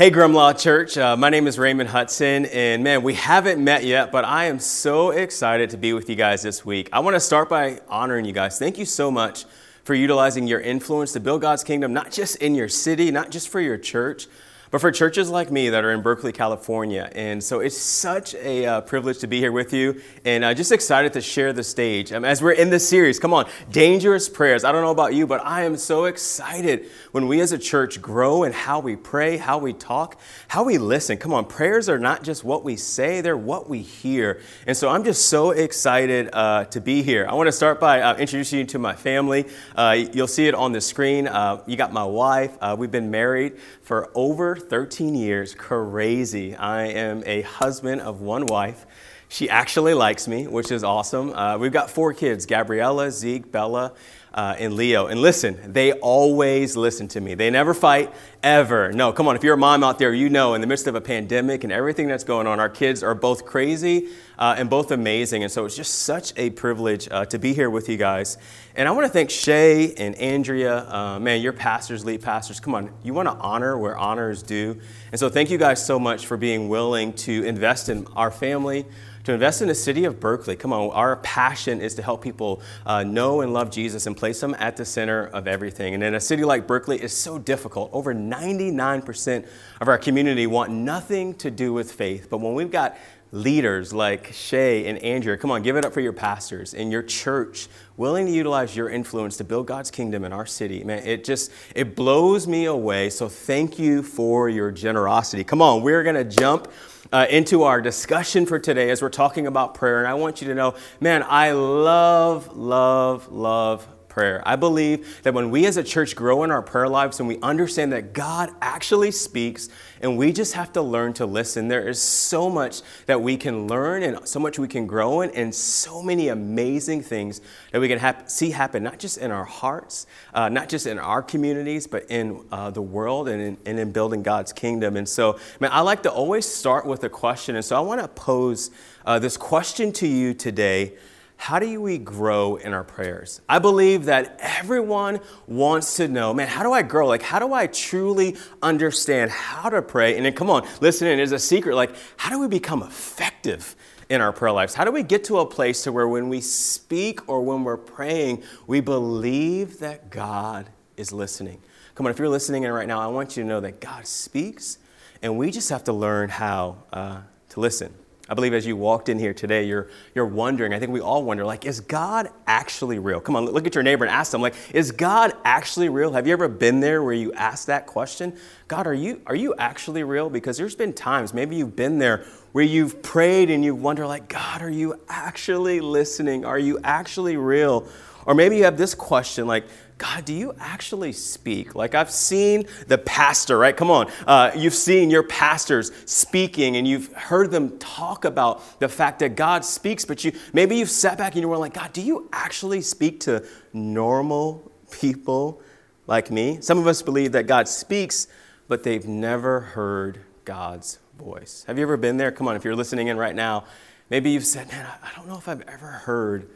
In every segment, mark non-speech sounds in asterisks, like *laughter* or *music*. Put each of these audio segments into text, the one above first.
Hey, Grumlaw Church. Uh, my name is Raymond Hudson, and man, we haven't met yet, but I am so excited to be with you guys this week. I want to start by honoring you guys. Thank you so much for utilizing your influence to build God's kingdom, not just in your city, not just for your church, but for churches like me that are in Berkeley, California. And so it's such a uh, privilege to be here with you and uh, just excited to share the stage. Um, as we're in this series, come on, dangerous prayers. I don't know about you, but I am so excited when we as a church grow in how we pray, how we talk, how we listen. Come on, prayers are not just what we say, they're what we hear. And so I'm just so excited uh, to be here. I want to start by uh, introducing you to my family. Uh, you'll see it on the screen. Uh, you got my wife. we've been married for over 13 years. Crazy. I am a husband of one wife. She actually likes me, which is awesome. Uh, we've got four kids Gabriella, Zeke, Bella, uh, and Leo. And listen, they always listen to me. They never fight, ever. No, come on, if you're a mom out there, you know in the midst of a pandemic and everything that's going on, our kids are both crazy uh, and both amazing. And so it's just such a privilege uh, to be here with you guys. And I want to thank Shay and Andrea. Uh, man, your pastors, lead pastors, come on, you want to honor where honor is due. And so thank you guys so much for being willing to invest in our family to invest in the city of Berkeley. Come on, our passion is to help people uh, know and love Jesus and place them at the center of everything. And in a city like Berkeley, it's so difficult. Over 99% of our community want nothing to do with faith. But when we've got leaders like Shay and Andrea, come on, give it up for your pastors and your church, willing to utilize your influence to build God's kingdom in our city. Man, it just it blows me away. So thank you for your generosity. Come on, we're gonna jump uh, into our discussion for today as we're talking about prayer. And I want you to know, man, I love, love, love prayer. I believe that when we as a church grow in our prayer lives and we understand that God actually speaks and we just have to learn to listen, there is so much that we can learn and so much we can grow in and so many amazing things that we can hap- see happen, not just in our hearts, uh, not just in our communities, but in uh, the world and in, and in building God's kingdom. And so, man, I like to always start with a question. And so I want to pose uh, this question to you today how do we grow in our prayers? I believe that everyone wants to know, man, how do I grow? Like, how do I truly understand how to pray? And then, come on, listen in, there's a secret. Like, how do we become effective in our prayer lives? How do we get to a place to where when we speak or when we're praying, we believe that God is listening? Come on, if you're listening in right now, I want you to know that God speaks, and we just have to learn how uh, to listen. I believe as you walked in here today, you're, you're wondering, I think we all wonder, like, is God actually real? Come on, look at your neighbor and ask them, like, is God actually real? Have you ever been there where you ask that question? God, are you, are you actually real? Because there's been times, maybe you've been there where you've prayed and you wonder, like, God, are you actually listening? Are you actually real? Or maybe you have this question, like, God, do you actually speak? Like I've seen the pastor, right? Come on. Uh, you've seen your pastors speaking and you've heard them talk about the fact that God speaks, but you maybe you've sat back and you were like, God, do you actually speak to normal people like me? Some of us believe that God speaks, but they've never heard God's voice. Have you ever been there? Come on, if you're listening in right now, maybe you've said, Man, I don't know if I've ever heard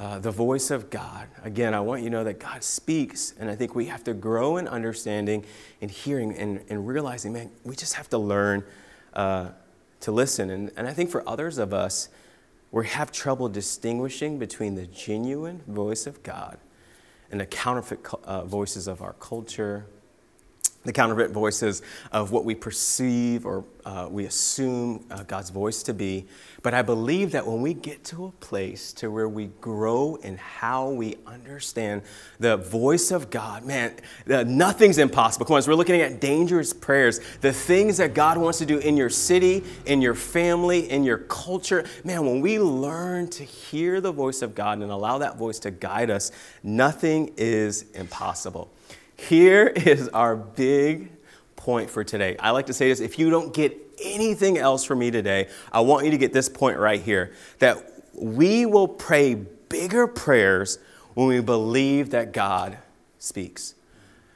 uh, the voice of God. Again, I want you to know that God speaks, and I think we have to grow in understanding and hearing and, and realizing, man, we just have to learn uh, to listen. And, and I think for others of us, we have trouble distinguishing between the genuine voice of God and the counterfeit uh, voices of our culture, the counterfeit voices of what we perceive or uh, we assume uh, God's voice to be. But I believe that when we get to a place to where we grow in how we understand the voice of God, man, uh, nothing's impossible. Come on, we're looking at dangerous prayers, the things that God wants to do in your city, in your family, in your culture, man, when we learn to hear the voice of God and allow that voice to guide us, nothing is impossible. Here is our big point for today. I like to say this if you don't get anything else from me today, I want you to get this point right here that we will pray bigger prayers when we believe that God speaks.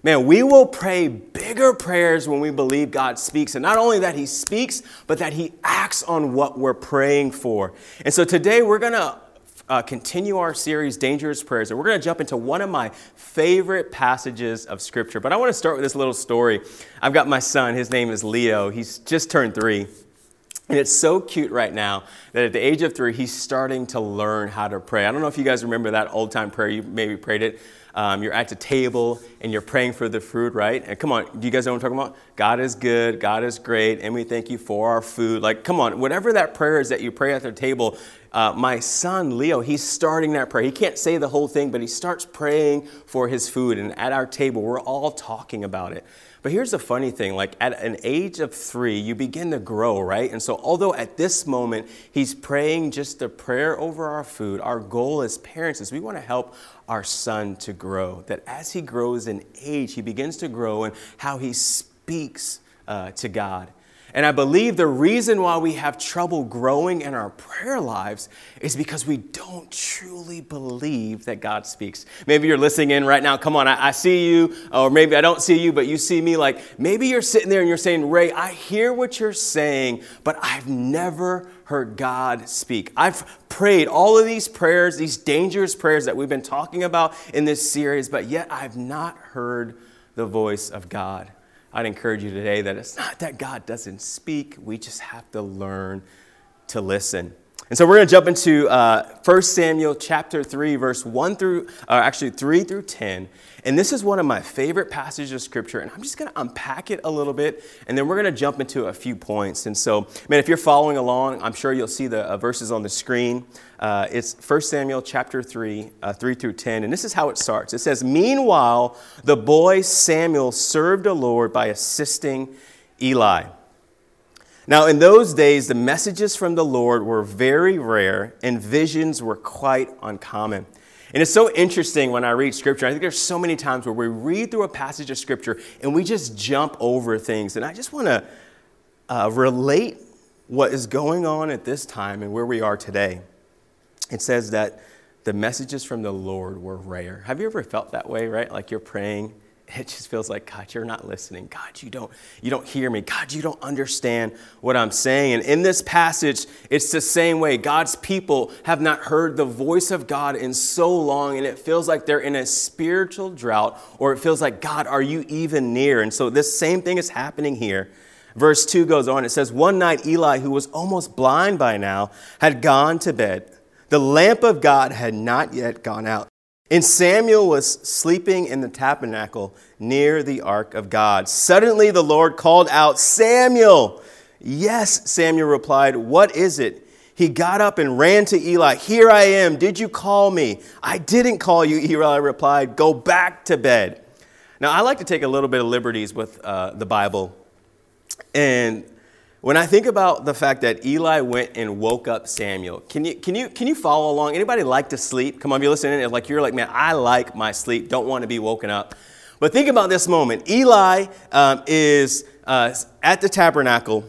Man, we will pray bigger prayers when we believe God speaks. And not only that He speaks, but that He acts on what we're praying for. And so today we're going to uh, continue our series, Dangerous Prayers. And we're going to jump into one of my favorite passages of Scripture. But I want to start with this little story. I've got my son, his name is Leo. He's just turned three. And it's so cute right now that at the age of three, he's starting to learn how to pray. I don't know if you guys remember that old time prayer. You maybe prayed it. Um, you're at the table and you're praying for the food, right? And come on, do you guys know what I'm talking about? God is good, God is great, and we thank you for our food. Like, come on, whatever that prayer is that you pray at the table, uh, my son Leo, he's starting that prayer. He can't say the whole thing, but he starts praying for his food. And at our table, we're all talking about it. But here's the funny thing like at an age of three, you begin to grow, right? And so, although at this moment he's praying just a prayer over our food, our goal as parents is we want to help our son to grow. That as he grows in age, he begins to grow in how he speaks uh, to God. And I believe the reason why we have trouble growing in our prayer lives is because we don't truly believe that God speaks. Maybe you're listening in right now. Come on, I, I, see you, or maybe I don't see you, but you see me. Like maybe you're sitting there and you're saying, Ray, I hear what you're saying, but I've never heard God speak. I've prayed all of these prayers, these dangerous prayers that we've been talking about in this series, but yet I've not heard the voice of God. I'd encourage you today that it's not that God doesn't speak, we just have to learn to listen. And so we're going to jump into uh, 1 Samuel chapter 3, verse 1 through, uh, actually 3 through 10. And this is one of my favorite passages of scripture. And I'm just going to unpack it a little bit, and then we're going to jump into a few points. And so, man, if you're following along, I'm sure you'll see the uh, verses on the screen. Uh, it's 1 Samuel chapter 3, uh, 3 through 10. And this is how it starts it says, Meanwhile, the boy Samuel served the Lord by assisting Eli. Now, in those days, the messages from the Lord were very rare and visions were quite uncommon. And it's so interesting when I read scripture. I think there's so many times where we read through a passage of scripture and we just jump over things. And I just want to uh, relate what is going on at this time and where we are today. It says that the messages from the Lord were rare. Have you ever felt that way, right? Like you're praying *laughs* it just feels like god you're not listening. God you don't you don't hear me. God you don't understand what i'm saying. And in this passage it's the same way. God's people have not heard the voice of god in so long and it feels like they're in a spiritual drought or it feels like god are you even near? And so this same thing is happening here. Verse 2 goes on. It says one night eli who was almost blind by now had gone to bed. The lamp of god had not yet gone out and Samuel was sleeping in the tabernacle near the ark of God. Suddenly the Lord called out, Samuel! Yes, Samuel replied, What is it? He got up and ran to Eli. Here I am. Did you call me? I didn't call you, *laughs* Eli replied. Go back to bed. Now, I like to take a little bit of liberties with uh, the Bible. And when I think about the fact that Eli went and woke up Samuel, can you, can you, can you follow along? Anybody like to sleep? Come on, if you're listening, it's like you're like, man, I like my sleep, don't want to be woken up. But think about this moment. Eli um, is uh, at the tabernacle,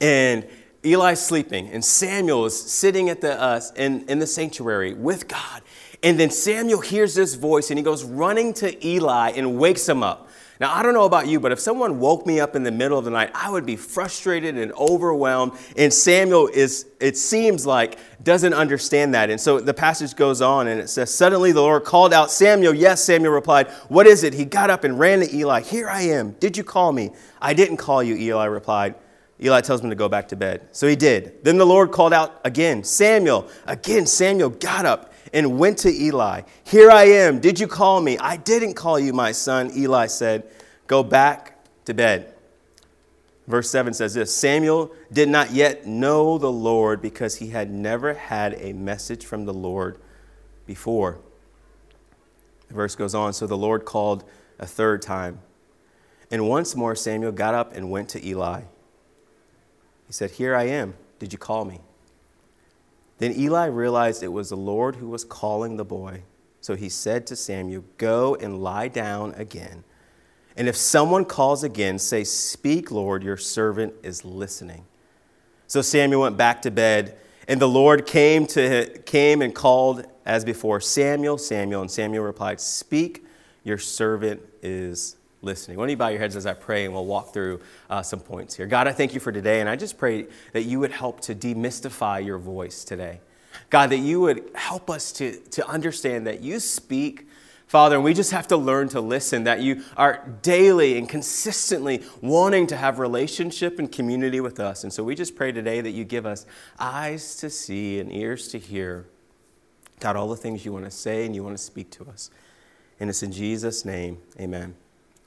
and Eli's sleeping, and Samuel is sitting at the, uh, in, in the sanctuary with God. And then Samuel hears this voice, and he goes running to Eli and wakes him up. Now, I don't know about you, but if someone woke me up in the middle of the night, I would be frustrated and overwhelmed. And Samuel is, it seems like, doesn't understand that. And so the passage goes on and it says, Suddenly the Lord called out Samuel. Yes, Samuel replied, What is it? He got up and ran to Eli. Here I am. Did you call me? I didn't call you, Eli replied. Eli tells him to go back to bed. So he did. Then the Lord called out again, Samuel. Again, Samuel got up and went to Eli. Here I am. Did you call me? I didn't call you, my son. Eli said, Go back to bed. Verse 7 says this Samuel did not yet know the Lord because he had never had a message from the Lord before. The verse goes on So the Lord called a third time. And once more, Samuel got up and went to Eli. He said, Here I am. Did you call me? Then Eli realized it was the Lord who was calling the boy. So he said to Samuel, Go and lie down again. And if someone calls again, say, Speak, Lord, your servant is listening. So Samuel went back to bed, and the Lord came, to, came and called as before, Samuel, Samuel. And Samuel replied, Speak, your servant is listening. Why don't you bow your heads as I pray and we'll walk through uh, some points here. God, I thank you for today, and I just pray that you would help to demystify your voice today. God, that you would help us to, to understand that you speak Father, and we just have to learn to listen, that you are daily and consistently wanting to have relationship and community with us. And so we just pray today that you give us eyes to see and ears to hear, God, all the things you want to say and you want to speak to us. And it's in Jesus' name, amen.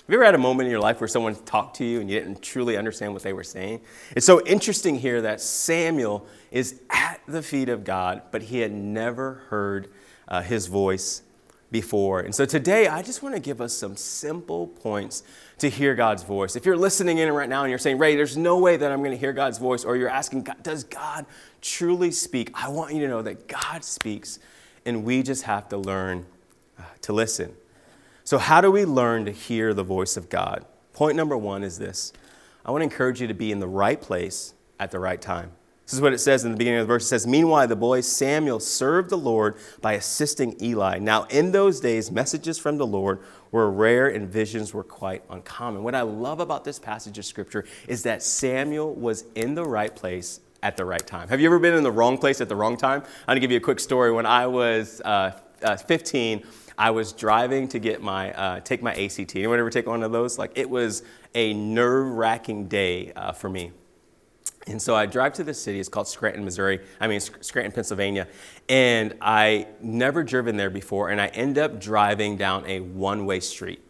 Have you ever had a moment in your life where someone talked to you and you didn't truly understand what they were saying? It's so interesting here that Samuel is at the feet of God, but he had never heard uh, his voice before. And so today, I just want to give us some simple points to hear God's voice. If you're listening in right now and you're saying, Ray, there's no way that I'm going to hear God's voice, or you're asking, does God truly speak? I want you to know that God speaks, and we just have to learn uh, to listen. So, how do we learn to hear the voice of God? Point number one is this I want to encourage you to be in the right place at the right time. This is what it says in the beginning of the verse. It says, Meanwhile, the boy Samuel served the Lord by assisting Eli. Now, in those days, messages from the Lord were rare and visions were quite uncommon. What I love about this passage of scripture is that Samuel was in the right place at the right time. Have you ever been in the wrong place at the wrong time? I'm going to give you a quick story. When I was uh, uh, 15, I was driving to get my uh, take my ACT. Anyone ever take one of those? Like it was a nerve wracking day uh, for me. And so I drive to the city. It's called Scranton, Missouri. I mean, Scranton, Pennsylvania. And I never driven there before. And I end up driving down a one way street,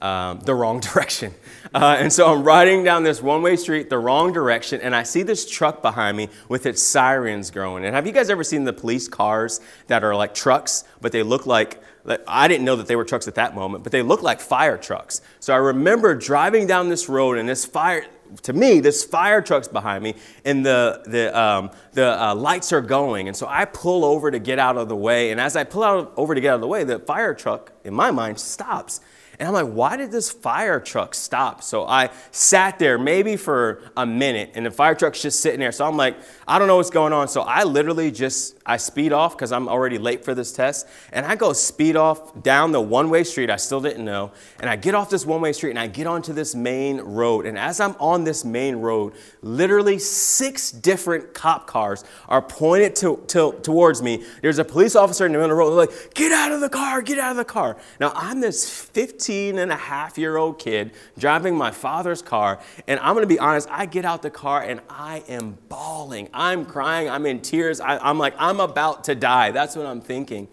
um, the wrong *laughs* direction. Uh, and so I'm riding down this one way street, the wrong direction. And I see this truck behind me with its sirens going. And have you guys ever seen the police cars that are like trucks, but they look like I didn't know that they were trucks at that moment, but they look like fire trucks. So I remember driving down this road and this fire, to me, this fire truck's behind me, and the, the, um, the uh, lights are going. And so I pull over to get out of the way. And as I pull out over to get out of the way, the fire truck, in my mind, stops. And I'm like, why did this fire truck stop? So I sat there maybe for a minute and the fire truck's just sitting there. So I'm like, I don't know what's going on. So I literally just, I speed off because I'm already late for this test. And I go speed off down the one way street I still didn't know. And I get off this one way street and I get onto this main road. And as I'm on this main road, literally six different cop cars are pointed to, to, towards me. There's a police officer in the middle of the road. They're like, get out of the car, get out of the car. Now I'm this 15 15 and a half year old kid driving my father's car. And I'm going to be honest, I get out the car and I am bawling. I'm crying. I'm in tears. I, am like, I'm about to die. That's what I'm thinking.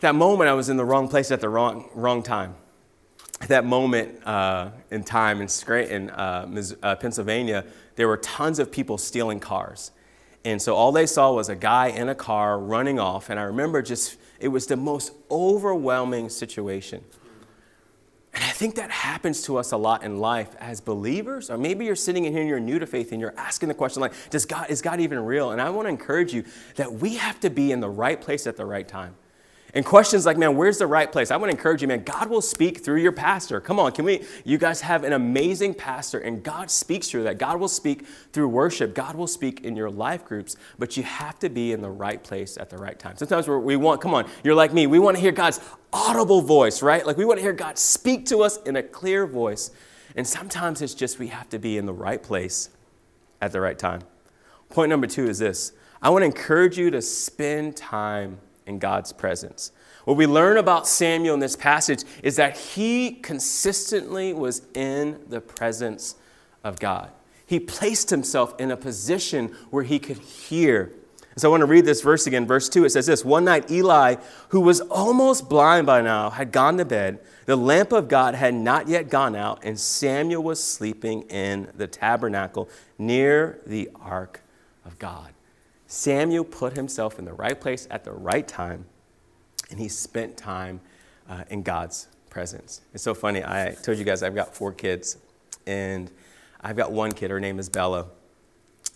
That moment, I was in the wrong place at the wrong, wrong time. That moment uh, in time in Scranton, uh, uh, Pennsylvania, there were tons of people stealing cars. And so all they saw was a guy in a car running off. And I remember just, it was the most overwhelming situation. And I think that happens to us a lot in life as believers, or maybe you're sitting in here and you're new to faith and you're asking the question like, Does God, is God even real? And I want to encourage you that we have to be in the right place at the right time. And questions like, man, where's the right place? I want to encourage you, man, God will speak through your pastor. Come on, can we? You guys have an amazing pastor, and God speaks through that. God will speak through worship. God will speak in your life groups, but you have to be in the right place at the right time. Sometimes we want, come on, you're like me, we want to hear God's audible voice, right? Like we want to hear God speak to us in a clear voice. And sometimes it's just we have to be in the right place at the right time. Point number two is this I want to encourage you to spend time in God's presence. What we learn about Samuel in this passage is that he consistently was in the presence of God. He placed himself in a position where he could hear. So I want to read this verse again. Verse 2, it says this One night, Eli, who was almost blind by now, had gone to bed. The lamp of God had not yet gone out, and Samuel was sleeping in the tabernacle near the ark of God. Samuel put himself in the right place at the right time, and he spent time uh, in God's presence. It's so funny. I told you guys I've got four kids, and I've got one kid. Her name is Bella.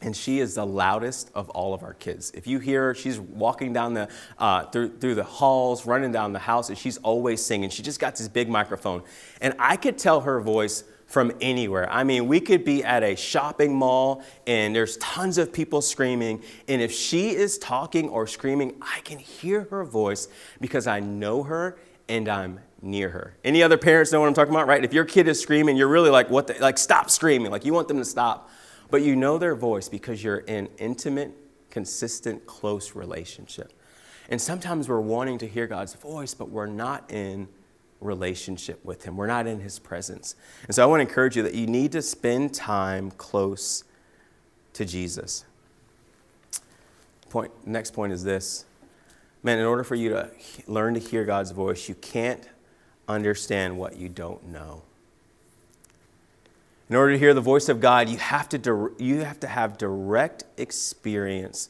And she is the loudest of all of our kids. If you hear her, she's walking down the, uh, through, through the halls, running down the house, and she's always singing. She just got this big microphone. And I could tell her voice from anywhere. I mean, we could be at a shopping mall and there's tons of people screaming. And if she is talking or screaming, I can hear her voice because I know her and I'm near her. Any other parents know what I'm talking about, right? If your kid is screaming, you're really like, what the, like, stop screaming. Like, you want them to stop. But you know their voice because you're in intimate consistent, close relationship. And sometimes we're wanting to hear God's voice, but we're not in relationship with Him. We're not in His presence. And so I want to encourage you that you need to spend time close to Jesus. Point, next point is this. Man, in order for you to learn to hear God's voice, you can't understand what you don't know. In order to hear the voice of God, you have to, you have, to have direct experience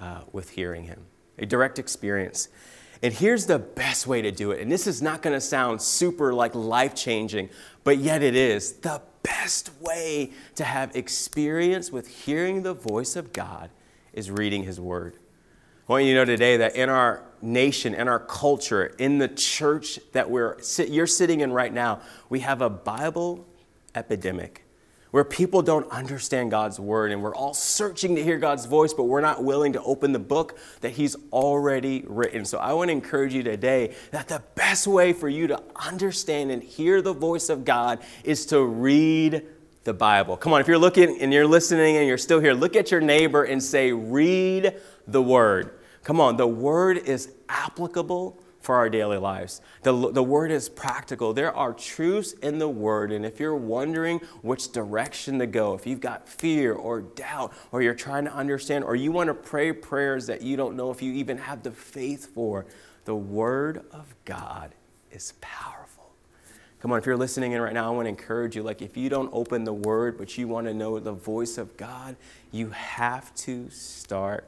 uh, with hearing Him, a direct experience. And here's the best way to do it. And this is not going to sound super like life changing, but yet it is. The best way to have experience with hearing the voice of God is reading His Word. I want you to know today that in our nation, in our culture, in the church that we're, you're sitting in right now, we have a Bible epidemic where people don't understand God's word and we're all searching to hear God's voice, but we're not willing to open the book that He's already written. So I want to encourage you today that the best way for you to understand and hear the voice of God is to read the Bible. Come on, if you're looking and you're listening and you're still here, look at your neighbor and say, Read the word. Come on, the word is applicable for our daily lives. The, the word is practical. There are truths in the word, and if you're wondering which direction to go, if you've got fear or doubt, or you're trying to understand, or you want to pray prayers that you don't know if you even have the faith for, the word of God is powerful. Come on, if you're listening in right now, I want to encourage you. Like, if you don't open the word, but you want to know the voice of God, you have to start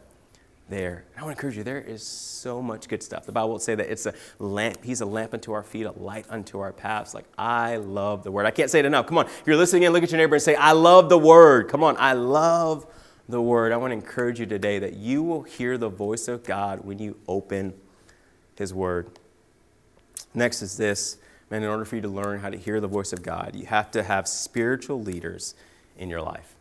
there. I want to encourage you, there is so much good stuff. The Bible will say that it's a lamp, he's a lamp unto our feet, a light unto our paths. Like, I love the word. I can't say it enough. Come on. If you're listening in, look at your neighbor and say, I love the word. Come on, I love the word. I want to encourage you today that you will hear the voice of God when you open his word. Next is this. Man, in order for you to learn how to hear the voice of God, you have to have spiritual leaders in your life.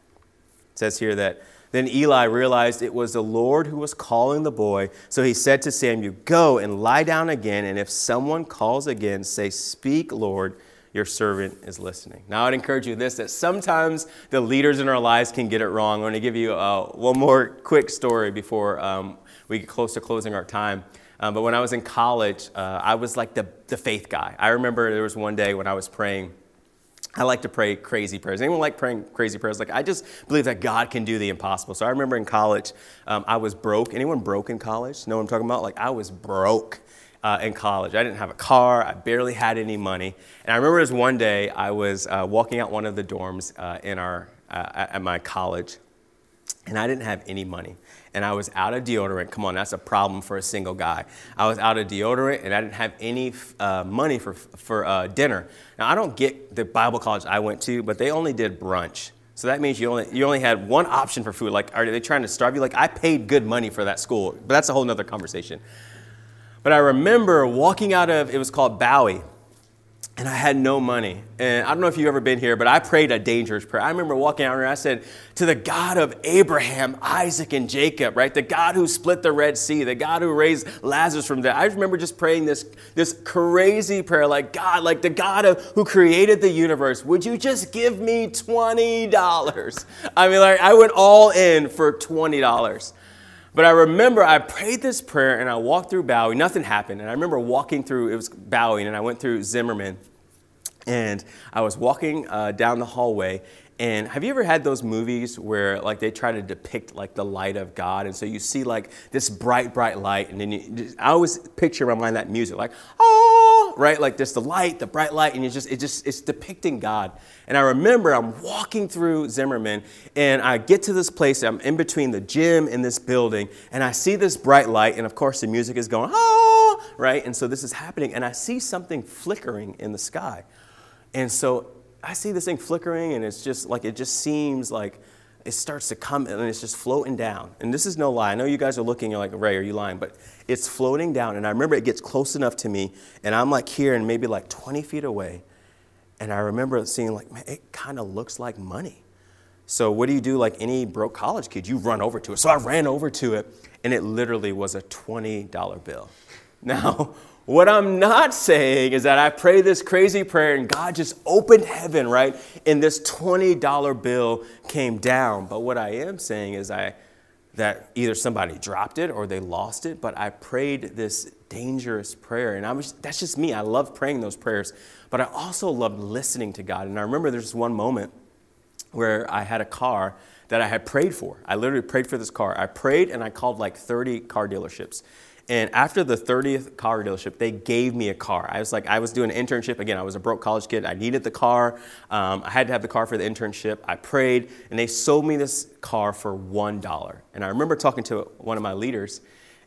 It says here that then Eli realized it was the Lord who was calling the boy. So he said to Samuel, Go and lie down again, and if someone calls again, say, Speak, Lord, your servant is listening. Now, I'd encourage you this that sometimes the leaders in our lives can get it wrong. I'm going to give you uh, one more quick story before um, we get close to closing our time. Um, but when I was in college, uh, I was like the, the faith guy. I remember there was one day when I was praying I like to pray crazy prayers. Anyone like praying crazy prayers? Like I just believe that God can do the impossible. So I remember in college, um, I was broke. Anyone broke in college? Know what I'm talking about? Like I was broke uh, in college. I didn't have a car. I barely had any money. And I remember was one day I was uh, walking out one of the dorms uh, in our uh, at my college, and I didn't have any money and I was out of deodorant. Come on, that's a problem for a single guy. I was out of deodorant and I didn't have any uh, money for, for uh, dinner. Now, I don't get the Bible college I went to, but they only did brunch. So that means you only, you only had one option for food. Like, are they trying to starve you? Like, I paid good money for that school, but that's a whole nother conversation. But I remember walking out of, it was called Bowie and I had no money. And I don't know if you've ever been here, but I prayed a dangerous prayer. I remember walking out and I said, To the God of Abraham, Isaac, and Jacob, right? The God who split the Red Sea, the God who raised Lazarus from death. I remember just praying this, this crazy prayer, like, God, like the God of, who created the universe, would you just give me $20? I mean, like, I went all in for $20. But I remember I prayed this prayer and I walked through Bowie. Nothing happened. And I remember walking through, it was Bowie, and I went through Zimmerman. And I was walking uh, down the hallway, and have you ever had those movies where like they try to depict like the light of God, and so you see like this bright, bright light, and then you, I always picture in my mind that music, like oh, right, like just the light, the bright light, and you just it just it's depicting God. And I remember I'm walking through Zimmerman, and I get to this place. I'm in between the gym and this building, and I see this bright light, and of course the music is going oh, right, and so this is happening, and I see something flickering in the sky, and so I see this thing flickering, and it's just like, it just seems like it starts to come and it's just floating down. And this is no lie. I know you guys are looking, you're like, Ray, are you lying? But it's floating down. And I remember it gets close enough to me, and I'm like here and maybe like 20 feet away. And I remember seeing, like, man, it kind of looks like money. So, what do you do like any broke college kid? You run over to it. So, I ran over to it, and it literally was a $20 bill. Now, *laughs* what I'm not saying is that I pray this crazy prayer and God just opened heaven, right? And this $20 bill came down. But what I am saying is I that either somebody dropped it or they lost it, but I prayed this dangerous prayer. And I was, that's just me. I love praying those prayers, but I also loved listening to God. And I remember there's one moment where I had a car that I had prayed for. I literally prayed for this car. I prayed and I called like 30 car dealerships. And after the 30th car dealership, they gave me a car. I was like, I was doing an internship. Again, I was a broke college kid. I needed the car. Um, I had to have the car for the internship. I prayed, and they sold me this car for $1. And I remember talking to one of my leaders,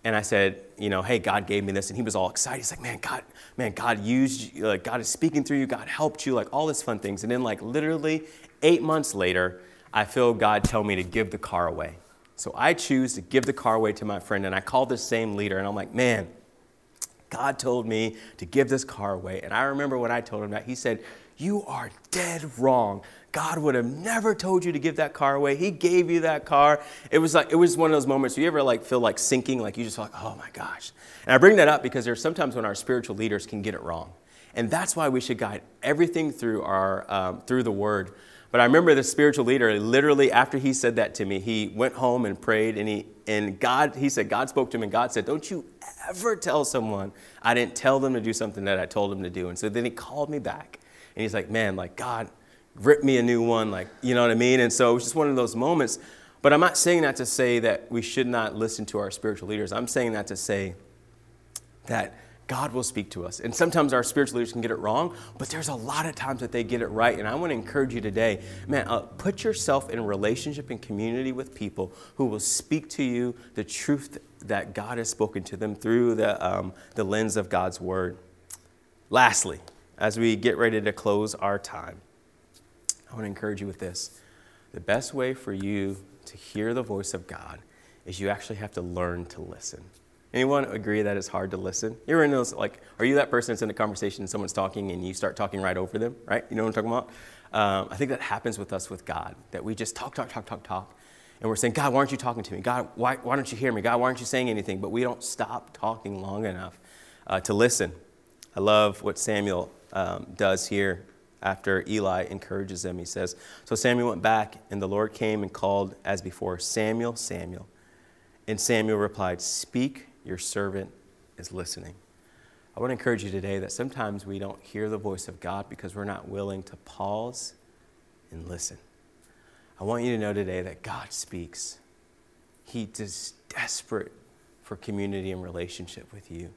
and I said, you know, hey, God gave me this. And he was all excited. He's like, man, God, man, God used you. Like, God is speaking through you. God helped you. Like, all this fun things. And then, like, literally eight months later, I feel God tell me to give the car away. So I choose to give the car away to my friend, and I call the same leader, and I'm like, man, God told me to give this car away. And I remember when I told him that, he said, You are dead wrong. God would have never told you to give that car away. He gave you that car. It was like it was one of those moments you ever like feel like sinking, like you just like, oh my gosh. And I bring that up because there's sometimes when our spiritual leaders can get it wrong. And that's why we should guide everything through our um, through the word but I remember the spiritual leader, literally after he said that to me, he went home and prayed and he and God, he said, God spoke to him and God said, Don't you ever tell someone I didn't tell them to do something that I told them to do. And so then he called me back and he's like, Man, like God ripped me a new one, like, you know what I mean? And so it was just one of those moments. But I'm not saying that to say that we should not listen to our spiritual leaders. I'm saying that to say that God will speak to us. And sometimes our spiritual leaders can get it wrong, but there's a lot of times that they get it right. And I want to encourage you today, man, uh, put yourself in relationship and community with people who will speak to you the truth that God has spoken to them through the, um, the lens of God's word. Lastly, as we get ready to close our time, I want to encourage you with this. The best way for you to hear the voice of God is you actually have to learn to listen. Anyone agree that it's hard to listen? You ever in those, like, are you that person that's in a conversation and someone's talking and you start talking right over them, right? You know what I'm talking about? Um, I think that happens with us with God, that we just talk, talk, talk, talk, talk. And we're saying, God, why aren't you talking to me? God, why, why don't you hear me? God, why aren't you saying anything? But we don't stop talking long enough uh, to listen. I love what Samuel um, does here after Eli encourages him. He says, So Samuel went back, and the Lord came and called as before, Samuel, Samuel. And Samuel replied, Speak your servant is listening. I want to encourage you today that sometimes we don't hear the voice of God because we're not willing to pause and listen. I want you to know today that God speaks. He is desperate for community and relationship with you.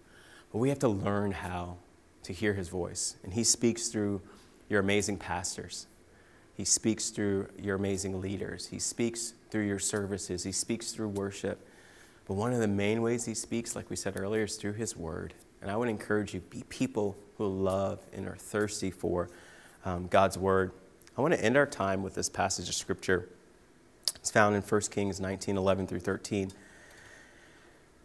But we have to learn how to hear his voice. And he speaks through your amazing pastors. He speaks through your amazing leaders. He speaks through your services. He speaks through worship. But one of the main ways he speaks, like we said earlier, is through his word. And I would encourage you, be people who love and are thirsty for um, God's word. I want to end our time with this passage of scripture. It's found in 1 Kings 19 11 through 13.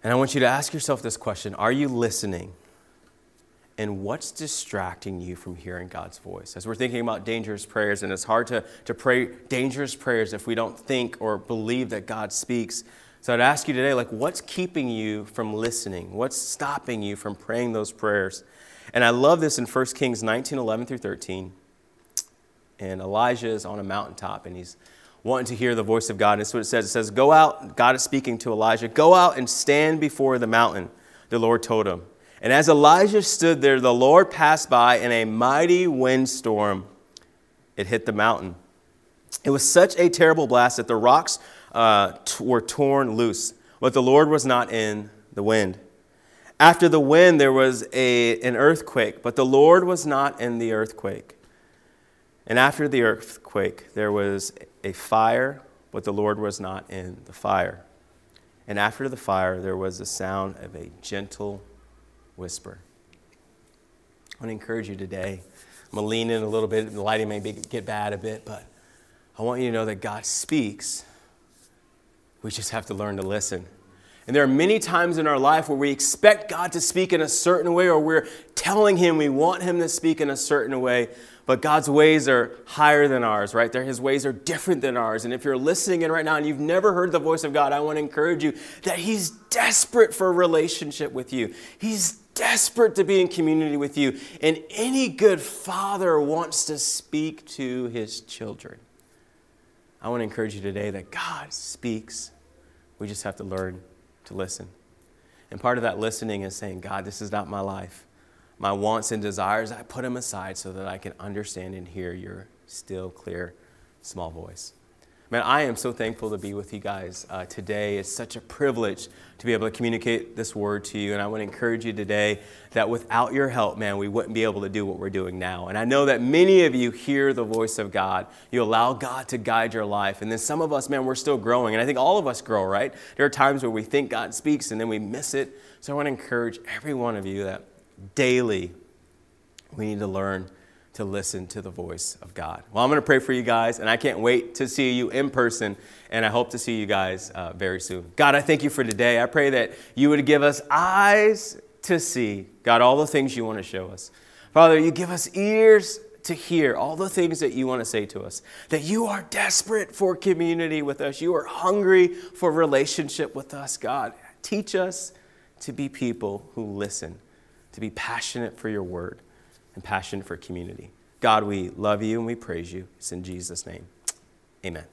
And I want you to ask yourself this question Are you listening? And what's distracting you from hearing God's voice? As we're thinking about dangerous prayers, and it's hard to, to pray dangerous prayers if we don't think or believe that God speaks. So I'd ask you today, like, what's keeping you from listening? What's stopping you from praying those prayers? And I love this in 1 Kings 19, 11 through 13. And Elijah is on a mountaintop and he's wanting to hear the voice of God. And that's what it says. It says, Go out, God is speaking to Elijah, go out and stand before the mountain, the Lord told him. And as Elijah stood there, the Lord passed by in a mighty windstorm. It hit the mountain. It was such a terrible blast that the rocks uh, t- were torn loose, but the Lord was not in the wind. After the wind, there was a, an earthquake, but the Lord was not in the earthquake. And after the earthquake, there was a fire, but the Lord was not in the fire. And after the fire, there was the sound of a gentle whisper. I want to encourage you today. I'm going to lean in a little bit. The lighting may be, get bad a bit, but I want you to know that God speaks we just have to learn to listen. And there are many times in our life where we expect God to speak in a certain way, or we're telling Him we want Him to speak in a certain way, but God's ways are higher than ours, right? His ways are different than ours. And if you're listening in right now and you've never heard the voice of God, I want to encourage you that He's desperate for a relationship with you. He's desperate to be in community with you. And any good father wants to speak to his children. I want to encourage you today that God speaks We just have to learn to listen. And part of that listening is saying, God, this is not my life. My wants and desires, I put them aside so that I can understand and hear your still, clear, small voice. Man, I am so thankful to be with you guys uh, today. It's such a privilege to be able to communicate this word to you. And I want to encourage you today that without your help, man, we wouldn't be able to do what we're doing now. And I know that many of you hear the voice of God. You allow God to guide your life. And then some of us, man, we're still growing. And I think all of us grow, right? There are times where we think God speaks and then we miss it. So I want to encourage every one of you that daily we need to learn to listen to the voice of God. Well, I'm going to pray for you guys, and I can't wait to see you in person, and I hope to see you guys uh, very soon. God, I thank you for today. I pray that you would give us eyes to see, God, all the things you want to show us. Father, you give us ears to hear all the things that you want to say to us. That you are desperate for community with us. You are hungry for relationship with us, God. Teach us to be people who listen, to be passionate for your word and passion for community. God, we love you and we praise you. It's in Jesus' name. Amen.